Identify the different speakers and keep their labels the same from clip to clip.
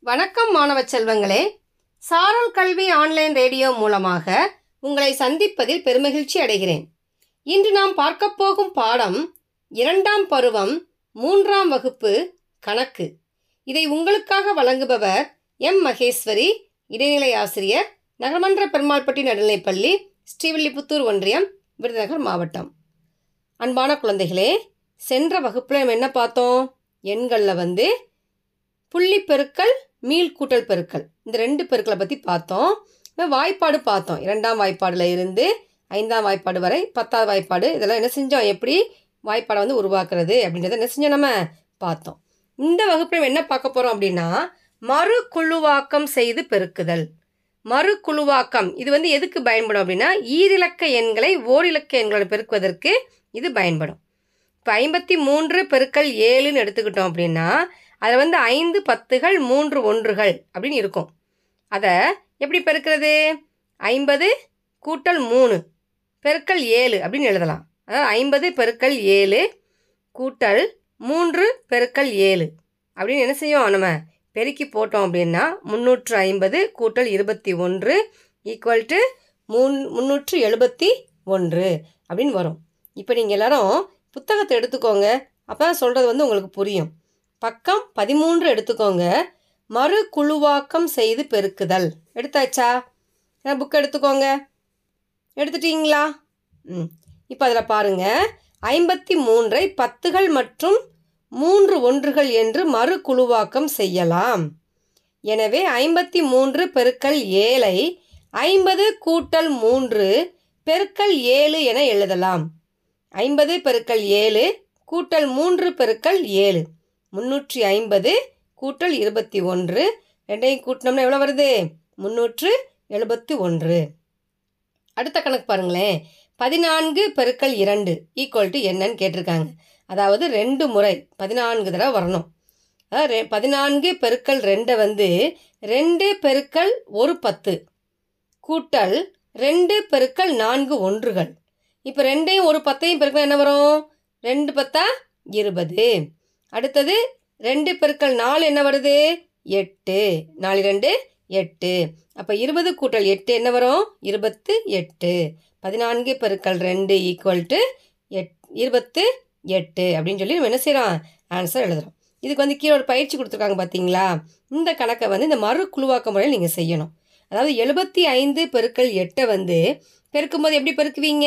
Speaker 1: வணக்கம் மாணவ செல்வங்களே. சாரல் கல்வி ஆன்லைன் ரேடியோ மூலமாக உங்களை சந்திப்பதில் பெருமகிழ்ச்சி அடைகிறேன். இன்று நாம் பார்க்கப் போகும் பாடம் இரண்டாம் பருவம் மூன்றாம் வகுப்பு கணக்கு. இதை உங்களுக்காக வழங்குபவர் எம். மகேஸ்வரி இடைநிலை ஆசிரியர் நகர்மன்ற பெருமாள்பட்டி நடுநிலைப்பள்ளி ஸ்ரீவில்லிபுத்தூர் ஒன்றியம் விருதுநகர் மாவட்டம். அன்பான குழந்தைகளே சென்ற வகுப்பில் நம்ம என்ன பார்த்தோம்? எண்களில் வந்து புள்ளி பெருக்கல் மீள் கூட்டல் பெருக்கல். இந்த ரெண்டு பெருக்களை பற்றி பார்த்தோம். வாய்ப்பாடு பார்த்தோம். இரண்டாம் வாய்ப்பாடில் இருந்து ஐந்தாம் வாய்ப்பாடு வரை பத்தாவது வாய்ப்பாடு இதெல்லாம் என்ன செஞ்சோம்? எப்படி வாய்ப்பாடை வந்து உருவாக்குறது அப்படின்றத என்ன செஞ்சோம்? நம்ம பார்த்தோம். இந்த வகுப்பில் நம்ம என்ன பார்க்க போகிறோம் அப்படின்னா மறு குழுவாக்கம் செய்து பெருக்குதல். மறு குழுவாக்கம் இது வந்து எதுக்கு பயன்படும் அப்படின்னா ஈரிலக்க எண்களை ஓரிலக்க எண்களை பெருக்குவதற்கு இது பயன்படும். இப்போ ஐம்பத்தி மூன்று பெருக்கல் ஏழுன்னு எடுத்துக்கிட்டோம் அப்படின்னா அதில் வந்து ஐந்து பத்துகள் மூன்று ஒன்றுகள் அப்படின்னு இருக்கும். அதை எப்படி பெருக்கிறது? ஐம்பது கூட்டல் மூணு பெருக்கல் ஏழு அப்படின்னு எழுதலாம். அதாவது ஐம்பது பெருக்கல் ஏழு கூட்டல் மூன்று பெருக்கல் ஏழு அப்படின்னு என்ன செய்யும் நம்ம பெருக்கி போட்டோம் அப்படின்னா முந்நூற்று ஐம்பது கூட்டல் இருபத்தி ஒன்று ஈக்குவல் டு மூன் முந்நூற்று எழுபத்தி ஒன்று அப்படின்னு வரும். இப்போ நீங்கள் எல்லாரும் புத்தகத்தை எடுத்துக்கோங்க. அப்போ தான் சொல்கிறது வந்து உங்களுக்கு புரியும். பக்கம் பதிமூன்று எடுத்துக்கோங்க. மறு குழுவாக்கம் செய்து பெருக்குதல். எடுத்தாச்சா? புக் எடுத்துக்கோங்க. எடுத்துட்டீங்களா? ம். இப்போ அதில் பாருங்கள் ஐம்பத்தி மூன்றை பத்துகள் மற்றும் மூன்று ஒன்றுகள் என்று மறு குழுவாக்கம் செய்யலாம். எனவே ஐம்பத்தி மூன்று பெருக்கல் ஏழை ஐம்பது கூட்டல் மூன்று பெருக்கல் ஏழு என எழுதலாம். ஐம்பது பெருக்கல் ஏழு கூட்டல் மூன்று பெருக்கல் ஏழு. முந்நூற்றி ஐம்பது கூட்டல் இருபத்தி ஒன்று. ரெண்டையும் கூட்டினோம்னா எவ்வளோ வருது? முந்நூற்று எழுபத்தி ஒன்று. அடுத்த கணக்கு பாருங்களேன். பதினான்கு பெருக்கள் இரண்டு ஈக்குவல் டு என்னன்னு கேட்டிருக்காங்க. அதாவது ரெண்டு முறை பதினான்கு தடவை வரணும். ரெ பதினான்கு பெருக்கள் ரெண்டை வந்து ரெண்டு பெருக்கள் ஒரு பத்து கூட்டல் ரெண்டு பெருக்கள் நான்கு ஒன்றுகள். இப்போ ரெண்டையும் ஒரு பத்தையும் பெருக்கள் என்ன வரும்? ரெண்டு பத்தா இருபது. அடுத்தது ரெண்டு பெருக்கள் நாலு என்ன வருது? எட்டு. நாலு ரெண்டு எட்டு. அப்போ இருபது கூட்டல் எட்டு என்ன வரும்? இருபத்து எட்டு. பதினான்கு பெருக்கள் ரெண்டு ஈக்குவல் டு எட் இருபத்து எட்டு அப்படின்னு சொல்லி நம்ம என்ன செய்கிறோம் ஆன்சர் எழுதுகிறோம் இதுக்கு வந்து கீழே ஒரு பயிற்சி கொடுத்துருக்காங்க பார்த்தீங்களா இந்த கணக்கை வந்து இந்த மறு குழுவாக்க முறையில் நீங்கள் செய்யணும். அதாவது எழுபத்தி ஐந்து பெருக்கள் எட்டை வந்து பெருக்கும் போது எப்படி பெருக்குவீங்க?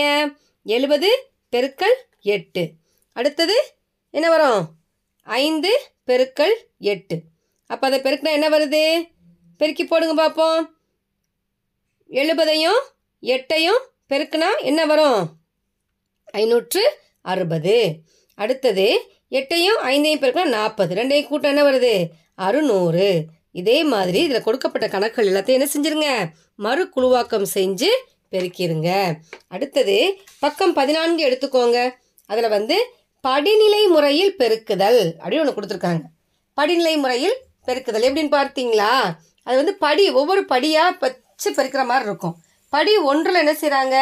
Speaker 1: எழுபது பெருக்கள் எட்டு. அடுத்தது என்ன வரும்? ஐந்து பெருக்கள் எட்டு. அப்போ அதை பெருக்கினா என்ன வருது? பெருக்கி போடுங்க பார்ப்போம் எழுபதையும் எட்டையும் பெருக்குனா என்ன வரும்? ஐநூற்று அறுபது. அடுத்தது எட்டையும் ஐந்தையும் பெருக்கினா நாற்பது ரெண்டையும் கூட்டம் என்ன வருது? அறுநூறு. இதே மாதிரி இதில் கொடுக்கப்பட்ட கணக்குகள் எல்லாத்தையும் என்ன செஞ்சுருங்க? மறு குழுவாக்கம் செஞ்சு பெருக்கிருங்க. அடுத்தது பக்கம் பதினான்கு எடுத்துக்கோங்க. அதில் வந்து படிநிலை முறையில் பெருக்குதல். அப்படின்னு ஒன்று கொடுத்துருக்காங்க. படிநிலை முறையில் பெருக்குதல். எப்படின்னு பார்த்தீங்களா? அது வந்து படி ஒவ்வொரு படியாக வச்சு பெருக்கிற மாதிரி இருக்கும். படி ஒன்றில் என்ன செய்கிறாங்க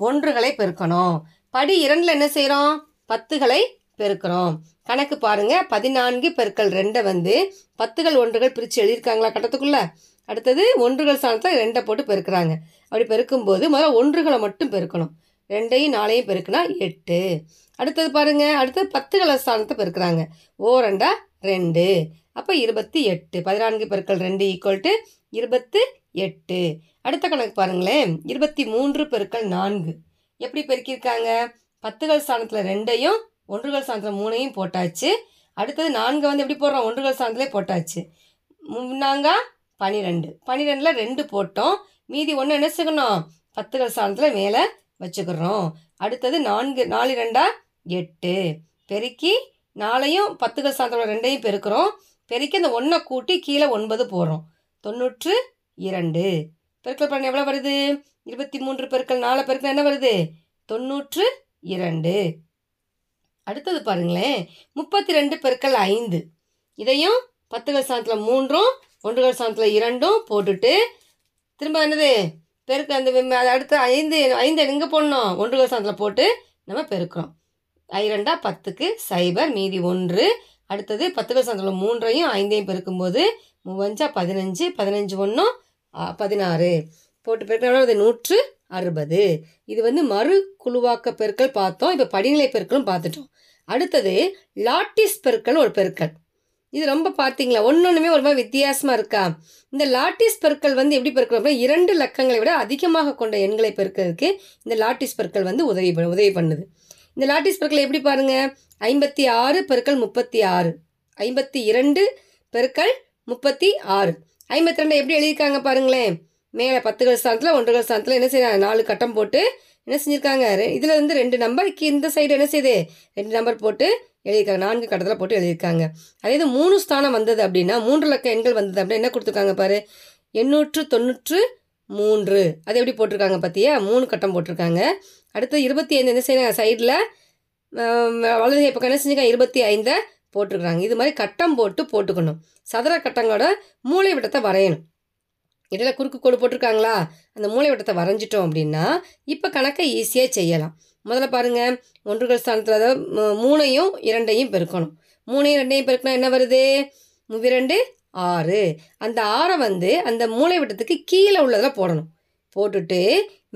Speaker 1: ஒன்றுகளை பெருக்கணும். படி இரண்டில் என்ன செய்கிறோம் பத்துகளை பெருக்கிறோம். கணக்கு பாருங்கள் பதினான்கு பெருக்கள் ரெண்டை வந்து பத்துகள் ஒன்றுகள் பிரித்து எழுதியிருக்காங்களா கட்டத்துக்குள்ளே? அடுத்தது ஒன்றுகள் ஸ்தானத்தில் ரெண்டை போட்டு பெருக்கிறாங்க. அப்படி பெருக்கும்போது முதல்ல ஒன்றுகளை மட்டும் பெருக்கணும். ரெண்டையும் நாளையும் பெருக்குனா எட்டு. அடுத்தது பாருங்க அடுத்தது பத்துகளை ஸ்தானத்தை பெருக்கிறாங்க. ஓ ரெண்டா. ரெண்டு அப்போ இருபத்தி எட்டு. பதினான்கு பெருக்கள் ரெண்டு ஈக்குவல் டு இருபத்து எட்டு. அடுத்த கணக்கு பாருங்களேன். இருபத்தி மூன்று பெருக்கள் நான்கு. எப்படி பெருக்கியிருக்காங்க? பத்துகள் ஸ்தானத்தில் ரெண்டையும் ஒன்றுகள் ஸ்தானத்தில் மூணையும் போட்டாச்சு. அடுத்தது நான்கு வந்து எப்படி போடுறோம்? ஒன்றுகள் ஸ்தானத்திலே போட்டாச்சு. முன்னாங்க பனிரெண்டு. பனிரெண்டில் ரெண்டு போட்டோம். மீதி ஒன்று என்ன செய்யணும் பத்துகள் ஸ்தானத்தில் மேலே வச்சுக்கிறோம். அடுத்தது நான்கு நாலு ரெண்டாக எட்டு. பெருக்கி நாளையும் பத்துகள் ஸ்தானத்தில் ரெண்டையும் பெருக்கிறோம். பெருக்கி அந்த ஒன்றை கூட்டி கீழே ஒன்பது போடுறோம். தொண்ணூற்று இரண்டு. பெருக்கல் பலன் எவ்வளோ வருது? இருபத்தி மூன்று பெருக்கல் நாலு பெருக்கல் என்ன வருது? தொண்ணூற்று இரண்டு. அடுத்தது பாருங்களேன். முப்பத்தி ரெண்டு பெருக்கல் ஐந்து. இதையும் பத்துகள் சாணத்தில் மூன்றும் ஒன்றுகள் சாணத்தில் இரண்டும் போட்டுட்டு திரும்ப என்னது? பெருக்க அந்த அடுத்த அடுத்து ஐந்து ஐந்து எங்கே போடணும்? ஒன்றுகள் சாணத்தில் போட்டு நம்ம பெருக்கிறோம். ஐ பத்துக்கு சைபர் மீதி ஒன்று. அடுத்தது பத்துகள் சார்ந்துள்ள மூன்றையும் ஐந்தையும் பெருக்கும்போது மூவஞ்சா பதினஞ்சு பதினஞ்சு ஒன்றும் பதினாறு. போட்டு பெருக்கினா அது நூற்று அறுபது. இது வந்து மறு குழுவாக்க பெருக்கள் பார்த்தோம். இப்போ படிநிலை பெருக்களும் பார்த்துட்டோம். அடுத்தது லாட்டிஸ் பெருக்கள் ஒரு பெருக்கள் இது ரொம்ப பார்த்தீங்களா? ஒன்றுமே ஒரு மாதிரி வித்தியாசமாக இருக்கா? இந்த லாட்டிஸ் பெருக்கள் வந்து எப்படி பெருக்கிறோம் இரண்டு லக்கங்களை விட அதிகமாக கொண்ட எண்களை பெருக்கிறதுக்கு இந்த லாட்டிஸ் பெருக்கள் வந்து உதவி உதவி பண்ணுது. இந்த லாட்டிஸ் பெருக்கல் எப்படி பாருங்க? ஐம்பத்தி ஆறு பெருக்கல் முப்பத்தி ஆறு. ஐம்பத்தி இரண்டு பெருக்கல் முப்பத்தி ஆறு. ஐம்பத்தி ரெண்டு எப்படி எழுதியிருக்காங்க பாருங்களேன்? மேலே பத்துகள் ஸ்தானத்தில் ஒன்றுகள் ஸ்தானத்தில் என்ன செய்யறாங்க நாலு கட்டம் போட்டு என்ன செஞ்சுருக்காங்க? இதில் இருந்து ரெண்டு நம்பருக்கு இந்த சைடு என்ன செய்யுது? ரெண்டு நம்பர் போட்டு எழுதியிருக்காங்க. நான்கு கட்டத்தில் போட்டு எழுதியிருக்காங்க. அதே இது மூணு ஸ்தானம் வந்தது அப்படின்னா மூன்று லக்க எண்கள் வந்தது அப்படின்னா என்ன கொடுத்துருக்காங்க பாரு? எண்ணூற்று தொண்ணூற்று மூன்று. அது எப்படி போட்டிருக்காங்க பார்த்தியா மூணு கட்டம் போட்டிருக்காங்க. அடுத்து இருபத்தி ஐந்து என்ன செய்யணும் சைடில் வலது இப்போ என்ன செஞ்சுருக்காங்க? இருபத்தி ஐந்தை போட்டிருக்கிறாங்க. இது மாதிரி கட்டம் போட்டு போட்டுக்கணும். சதுர கட்டங்களோட மூளை விட்டத்தை வரையணும். இடையில குறுக்கு கோடு போட்டிருக்காங்களா? அந்த மூளை விட்டத்தை வரைஞ்சிட்டோம் அப்படின்னா இப்போ கணக்கை ஈஸியாக செய்யலாம். முதல்ல பாருங்கள் ஒன்றுகள் ஸ்தானத்தில் அதாவது மூணையும் இரண்டையும் பெருக்கணும். மூணையும் ரெண்டையும் பெருக்கினா என்ன வருது? இரண்டு ஆறு. அந்த ஆறை வந்து அந்த மூளை விட்டத்துக்கு கீழே உள்ளதில் போடணும். போட்டுட்டு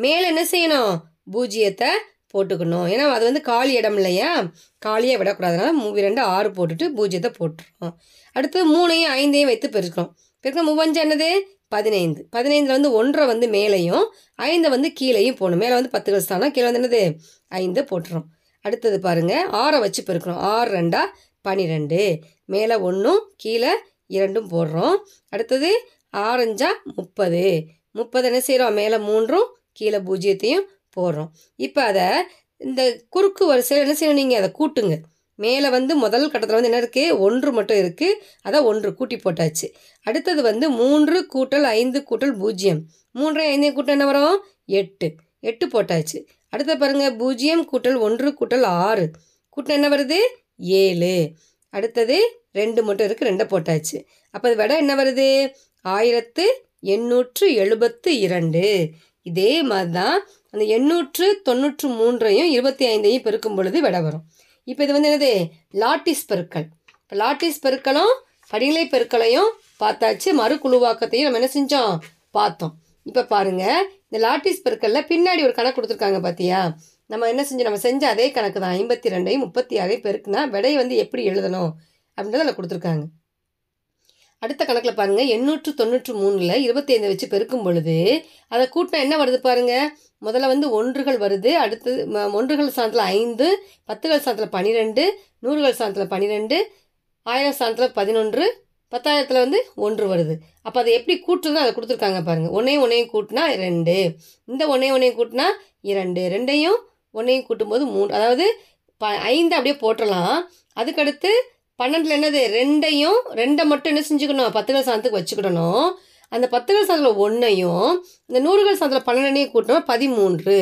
Speaker 1: மேலே என்ன செய்யணும்? பூஜ்ஜியத்தை போட்டுக்கணும். ஏன்னா அது வந்து காலி இடம் இல்லையா? காலியாக விடக்கூடாதுனால மூவி ரெண்டு ஆறு போட்டுட்டு பூஜ்ஜியத்தை போட்டுருவோம் அடுத்து மூணையும் ஐந்தையும் வைத்து பெருக்கணும். பெருக்கணும் மூவஞ்சு என்னது? பதினைந்து. பதினைந்தில் வந்து ஒன்றை வந்து மேலேயும் ஐந்தை வந்து கீழேயும் போடணும். மேலே வந்து பத்துகள் ஸ்தானம் கீழே வந்து என்னது? ஐந்து போட்டுரும் அடுத்தது பாருங்கள் ஆறை வச்சு பெருக்கணும். ஆறு ரெண்டா பன்னிரெண்டு மேலே ஒன்றும் கீழே இரண்டும் போடுறோம். அடுத்தது ஆரஞ்சா முப்பது. முப்பது என்ன செய்கிறோம் மேலே மூன்றும் கீழே பூஜ்ஜியத்தையும் போடுறோம். இப்போ அதை இந்த குறுக்கு வரிசையில் என்ன செய்யணும்? நீங்கள் அதை கூட்டுங்க. மேலே வந்து முதல் கட்டத்தில் வந்து என்ன இருக்குது ஒன்று மட்டும் இருக்குது அதான் ஒன்று கூட்டி போட்டாச்சு. அடுத்தது வந்து மூன்று கூட்டல் ஐந்து கூட்டல் பூஜ்ஜியம். மூன்று ஐந்து கூட்டல் என்ன வரும்? எட்டு. எட்டு போட்டாச்சு. அடுத்த பாருங்க. பூஜ்ஜியம் கூட்டல் ஒன்று கூட்டல் ஆறு. கூட்டம் என்ன வருது? ஏழு. அடுத்தது ரெண்டு மட்டும் இருக்குது ரெண்டை போட்டாச்சு. அப்போ அது விட என்ன வருது? ஆயிரத்து எண்ணூற்று எழுபத்து இரண்டு. இதே மாதிரி தான் அந்த எண்ணூற்று தொண்ணூற்று மூன்றையும் இருபத்தி ஐந்தையும் பெருக்கும் பொழுது விட வரும். இப்போ இது வந்து என்னது? லாட்டிஸ் பெருக்கல். இப்போ லாட்டிஸ் பெருக்கலும் படிநிலை பெருக்கலையும் பார்த்தாச்சு. மறு குழுவாக்கத்தையும் நம்ம என்ன செஞ்சோம்? பார்த்தோம். இப்போ பாருங்க இந்த லாட்டிஸ் பெருக்களில் பின்னாடி ஒரு கணக்கு கொடுத்துருக்காங்க பார்த்தியா நம்ம என்ன செஞ்சோம்? நம்ம செஞ்ச அதே கணக்கு தான் ஐம்பத்தி ரெண்டையும் முப்பத்தி ஆறையும் பெருக்குனா விடையை வந்து எப்படி எழுதணும்? அப்படின்றத அதில் கொடுத்துருக்காங்க. அடுத்த கணக்கில் பாருங்கள் எண்ணூற்று தொண்ணூற்று மூணில் இருபத்தி வச்சு பெருக்கும் பொழுது அதை கூட்டினா என்ன வருது பாருங்கள் முதல்ல வந்து ஒன்றுகள் வருது அடுத்தது ஒன்றுகள் சாணத்தில் ஐந்து பத்துகள் சாணத்தில் பன்னிரெண்டு நூறுகள் சாணத்தில் பன்னிரெண்டு ஆயிரம் சாணத்தில் பதினொன்று பத்தாயிரத்தில் வந்து ஒன்று வருது. அப்போ அதை எப்படி கூட்டுறதுன்னு அதை கொடுத்துருக்காங்க பாருங்கள் ஒன்றையும் ஒன்றையும் கூட்டினா ரெண்டு. இந்த ஒன்றையும் ஒன்றையும் கூட்டினா இரண்டு. ரெண்டையும் ஒன்றையும் கூட்டும்போது மூணு அதாவது ப ஐந்து அப்படியே போட்டுடலாம் அதுக்கடுத்து பன்னெண்டில் என்னது? ரெண்டையும் ரெண்டை மட்டும் என்ன செஞ்சுக்கணும்? பத்துகள் சாதத்துக்கு வச்சுக்கிடணும். அந்த பத்துகள் சாதத்தில் ஒன்றையும் இந்த நூறுகள் சாதத்தில் பன்னெண்டையும் கூட்டினோம் பதிமூன்று.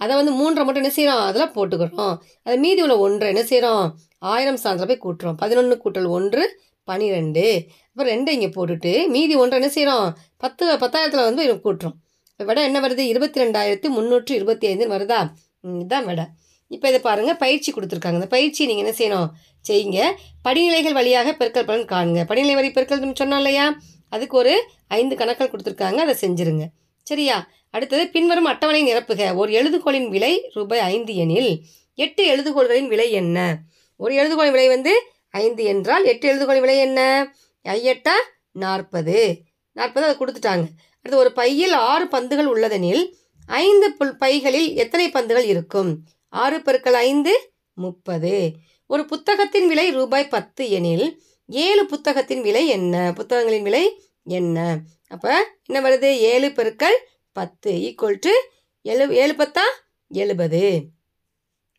Speaker 1: அதை வந்து மூன்றை மட்டும் என்ன செய்கிறோம் அதில் போட்டுக்கிறோம். அது மீதி உள்ள ஒன்றை என்ன செய்கிறோம் ஆயிரம் சாதத்தில் போய் கூட்டுறோம். பதினொன்று கூட்டல் ஒன்று பனிரெண்டு. அப்புறம் ரெண்டை இங்கே போட்டுட்டு மீதி ஒன்றை என்ன செய்கிறோம் பத்து பத்தாயிரத்தில் வந்து கூட்டுறோம். இப்போ விட என்ன வருது? இருபத்தி ரெண்டாயிரத்து முந்நூற்று இருபத்தி ஐந்துன்னு வருதா? இதுதான் விட. இப்போ இதை பாருங்கள் பயிற்சி கொடுத்துருக்காங்க. இந்த பயிற்சி நீங்கள் என்ன செய்யணும்? செய்யுங்க. படிநிலைகள் வழியாக பெருக்கல் பலன் காணுங்க. படிநிலை வழி பெருக்கல் நம்ம சொன்னோம் இல்லையா? அதுக்கு ஒரு ஐந்து கணக்கள் கொடுத்துருக்காங்க. அதை செஞ்சுருங்க. சரியா? அடுத்தது பின்வரும் அட்டவணை நிரப்புக. ஒரு எழுதுகோளின் விலை ரூபாய் ஐந்து எனில் எட்டு எழுதுகோள்களின் விலை என்ன? ஒரு எழுதுகோளின் விலை வந்து ஐந்து என்றால் எட்டு எழுதுகோளின் விலை என்ன? ஐயட்டா நாற்பது. நாற்பது அதை கொடுத்துட்டாங்க. அடுத்து ஒரு பையில் ஆறு பந்துகள் உள்ளதெனில் ஐந்து புல் பைகளில் எத்தனை பந்துகள் இருக்கும்? ஆறு பெருக்கள் ஐந்து முப்பது. ஒரு புத்தகத்தின் விலை ரூபாய் பத்து எனில் ஏழு புத்தகத்தின் விலை என்ன? புத்தகங்களின் விலை என்ன? அப்போ என்ன வருது? ஏழு பெருக்கள் பத்து ஈக்குவல் டு எழு ஏழு பத்தா? எழுபது.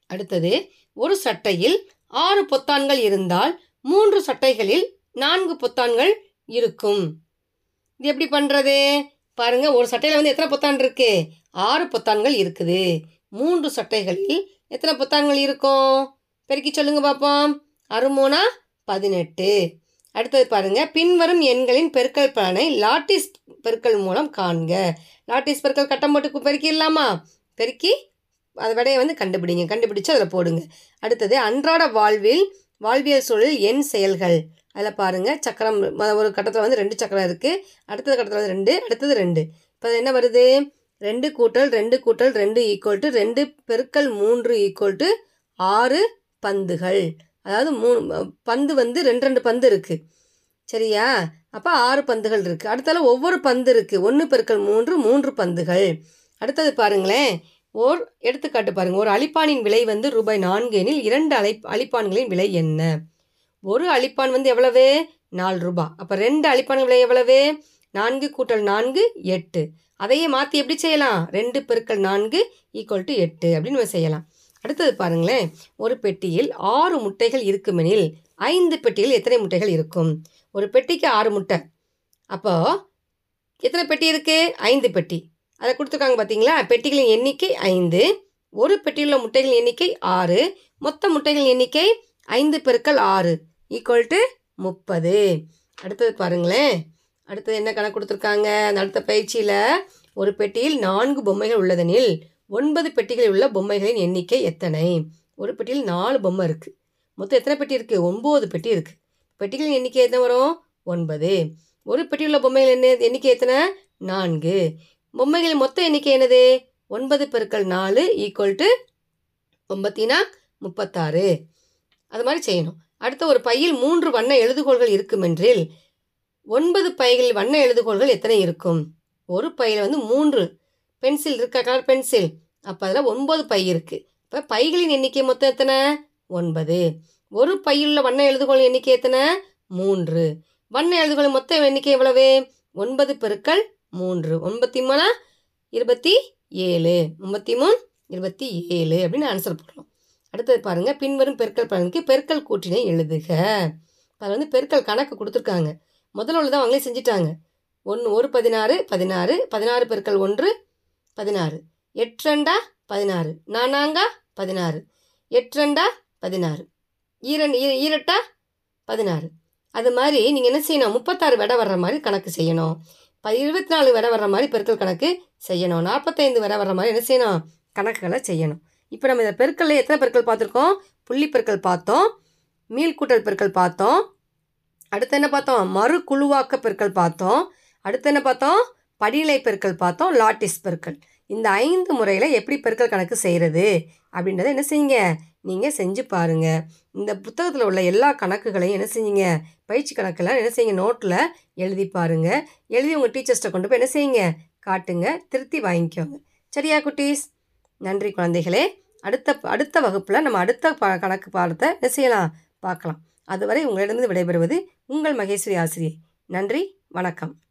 Speaker 1: அடுத்தது ஒரு சட்டையில் ஆறு பொத்தான்கள் இருந்தால் மூன்று சட்டைகளில் நான்கு பொத்தான்கள் இருக்கும். இது எப்படி பண்ணுறது பாருங்கள் ஒரு சட்டையில் வந்து எத்தனை பொத்தான் இருக்கு? ஆறு பொத்தான்கள் இருக்குது. மூன்று சட்டைகளில் எத்தனை புத்தகங்கள் இருக்கும்? பெருக்கி சொல்லுங்க பார்ப்போம் அறுமூணா பதினெட்டு. அடுத்தது பாருங்க. பின்வரும் எண்களின் பெருக்கல் பலனை லாட்டிஸ் பெருக்கல் மூலம் காண்க. லாட்டிஸ் பெருக்கல் கட்டம் போட்டு பெருக்கிடலாமா? பெருக்கி அது விடையை வந்து கண்டுபிடிங்க. கண்டுபிடிச்சு அதில் போடுங்க. அடுத்தது அன்றாட வாழ்வில் வாழ்வியல் சூழலில் எண் செயல்கள். அதில் பாருங்கள் சக்கரம் ஒரு கட்டத்தில் வந்து ரெண்டு சக்கரம் இருக்குது அடுத்தது கட்டத்தில் வந்து ரெண்டு அடுத்தது ரெண்டு. இப்போ என்ன வருது? ரெண்டு கூட்டல் ரெண்டு கூட்டல் ரெண்டு ஈக்குவல் டு ரெண்டு பெருக்கல் மூன்று ஈக்குவல் டு ஆறு பந்துகள். அதாவது மூணு பந்து வந்து ரெண்டு ரெண்டு பந்து இருக்குது சரியா? அப்போ ஆறு பந்துகள் இருக்குது அடுத்தால ஒவ்வொரு பந்து இருக்குது ஒன்று பெருக்கல் மூன்று மூன்று பந்துகள். அடுத்தது பாருங்களேன். ஓர் எடுத்துக்காட்டு பாருங்கள் ஒரு அழிப்பானின் விலை வந்து ரூபாய் நான்கு எனில் இரண்டு அழை அழிப்பான்களின் விலை என்ன? ஒரு அழிப்பான் வந்து எவ்வளவு? நாலு ரூபாய் அப்போ ரெண்டு அழிப்பான் விலை எவ்வளவு? நான்கு கூட்டல் நான்கு எட்டு. அதையே மாற்றி எப்படி செய்யலாம்? ரெண்டு பெருக்கள் நான்கு ஈக்குவல் டு எட்டு அப்படின்னு நம்ம செய்யலாம். அடுத்தது பாருங்களேன். ஒரு பெட்டியில் ஆறு முட்டைகள் இருக்குமெனில் ஐந்து பெட்டியில் எத்தனை முட்டைகள் இருக்கும்? ஒரு பெட்டிக்கு ஆறு முட்டை. அப்போ எத்தனை பெட்டி இருக்குது ஐந்து பெட்டி. அதை கொடுத்துருக்காங்க பார்த்தீங்களா? பெட்டிகளின் எண்ணிக்கை ஐந்து ஒரு பெட்டியில் உள்ள முட்டைகளின் எண்ணிக்கை ஆறு மொத்த முட்டைகளின் எண்ணிக்கை ஐந்து பெருக்கள் ஆறு ஈக்குவல் டு முப்பது. அடுத்தது பாருங்களேன். அடுத்தது என்ன கணக்கு கொடுத்துருக்காங்க? அந்த அடுத்த பயிற்சியில் ஒரு பெட்டியில் நான்கு பொம்மைகள் உள்ளதெனில் ஒன்பது பெட்டிகளில் உள்ள பொம்மைகளின் எண்ணிக்கை எத்தனை? ஒரு பெட்டியில் நாலு பொம்மை இருக்குது மொத்தம் எத்தனை பெட்டி இருக்குது ஒம்பது பெட்டி இருக்குது பெட்டிகளின் எண்ணிக்கை எத்தனை வரும்? ஒன்பது. ஒரு பெட்டியில் உள்ள பொம்மைகள் என்ன எண்ணிக்கை எத்தனை? நான்கு. பொம்மைகளின் மொத்த எண்ணிக்கை என்னது? ஒன்பது பெருக்கள் நாலு ஈக்குவல் டு ஒம்பத்தினா முப்பத்தாறு. அது மாதிரி செய்யணும். அடுத்த ஒரு பையில் மூன்று வண்ண எழுதுகோள்கள் இருக்குமென்றில் ஒன்பது பைகளில் வண்ண எழுதுகோள்கள் எத்தனை இருக்கும்? ஒரு பையில் வந்து மூன்று. பென்சில் இருக்கா? Colour pencil. அப்போ அதில் ஒன்பது பை இருக்குது இப்போ பைகளின் எண்ணிக்கை மொத்தம் எத்தனை? ஒன்பது. ஒரு பையில் உள்ள வண்ண எழுதுகோள் எண்ணிக்கை எத்தனை? மூன்று. வண்ண எழுதுகோள் மொத்த எண்ணிக்கை எவ்வளவு? ஒன்பது பெருக்கள் மூன்று. ஒன்பத்தி மூணா இருபத்தி ஏழு. ஒன்பத்தி மூணு இருபத்தி ஏழு அப்படின்னு ஆன்சர் போடுறோம் அடுத்தது பாருங்கள் பின்வரும் பெருக்கல் பலனுக்கு பெருக்கல் கூட்டினை எழுதுக. அதில் வந்து பெருக்கல் கணக்கு கொடுத்துருக்காங்க. முதல்ல உள்ளதான் அவங்களே செஞ்சிட்டாங்க. ஒன்று ஒரு பதினாறு பதினாறு பதினாறு பெருக்கள் ஒன்று பதினாறு. எட்ரெண்டா பதினாறு. நானாங்கா பதினாறு. எட்ரெண்டா பதினாறு. ஈரண்டு ஈ- ஈரட்டா பதினாறு. அது மாதிரி நீங்கள் என்ன செய்யணும்? முப்பத்தாறு விடை வர்ற மாதிரி கணக்கு செய்யணும். ப இருபத்தி நாலு விடை வர்ற மாதிரி பெருக்கல் கணக்கு செய்யணும். நாற்பத்தைந்து விடை வர்ற மாதிரி என்ன செய்யணும்? கணக்குகளை செய்யணும். இப்போ நம்ம இந்த பெருக்கல்ல எத்தனை பெருக்கள் பார்த்துருக்கோம்? புள்ளி பெருக்கள் பார்த்தோம். மீள்கூட்டல் பெருக்கள் பார்த்தோம். அடுத்து என்ன பார்த்தோம்? மறு குழுவாக்க பெருக்கல் பார்த்தோம். அடுத்து என்ன பார்த்தோம்? படிநிலை பெருக்கள் பார்த்தோம். லாட்டிஸ் பெருக்கள் இந்த ஐந்து முறையில் எப்படி பெருக்கல் கணக்கு செய்கிறது அப்படின்றத என்ன செய்யுங்க? நீங்கள் செஞ்சு பாருங்கள் இந்த புத்தகத்தில் உள்ள எல்லா கணக்குகளையும் என்ன செய்யுங்க? பயிற்சி கணக்கெல்லாம் என்ன செய்யுங்க? நோட்டில் எழுதி பாருங்கள் எழுதி உங்கள் டீச்சர்ஸ்ட்டை கொண்டு போய் என்ன செய்யுங்க? காட்டுங்க. திருத்தி வாங்கிக்கோங்க. சரியா குட்டீஸ்? நன்றி குழந்தைகளே. அடுத்த அடுத்த வகுப்பில் நம்ம அடுத்த ப கணக்கு பாடத்தை என்ன செய்யலாம்? பார்க்கலாம். அதுவரை உங்களிடமிருந்து விடைபெறுவது உங்கள் மகேஸ்வரி ஆசிரியை. நன்றி வணக்கம்.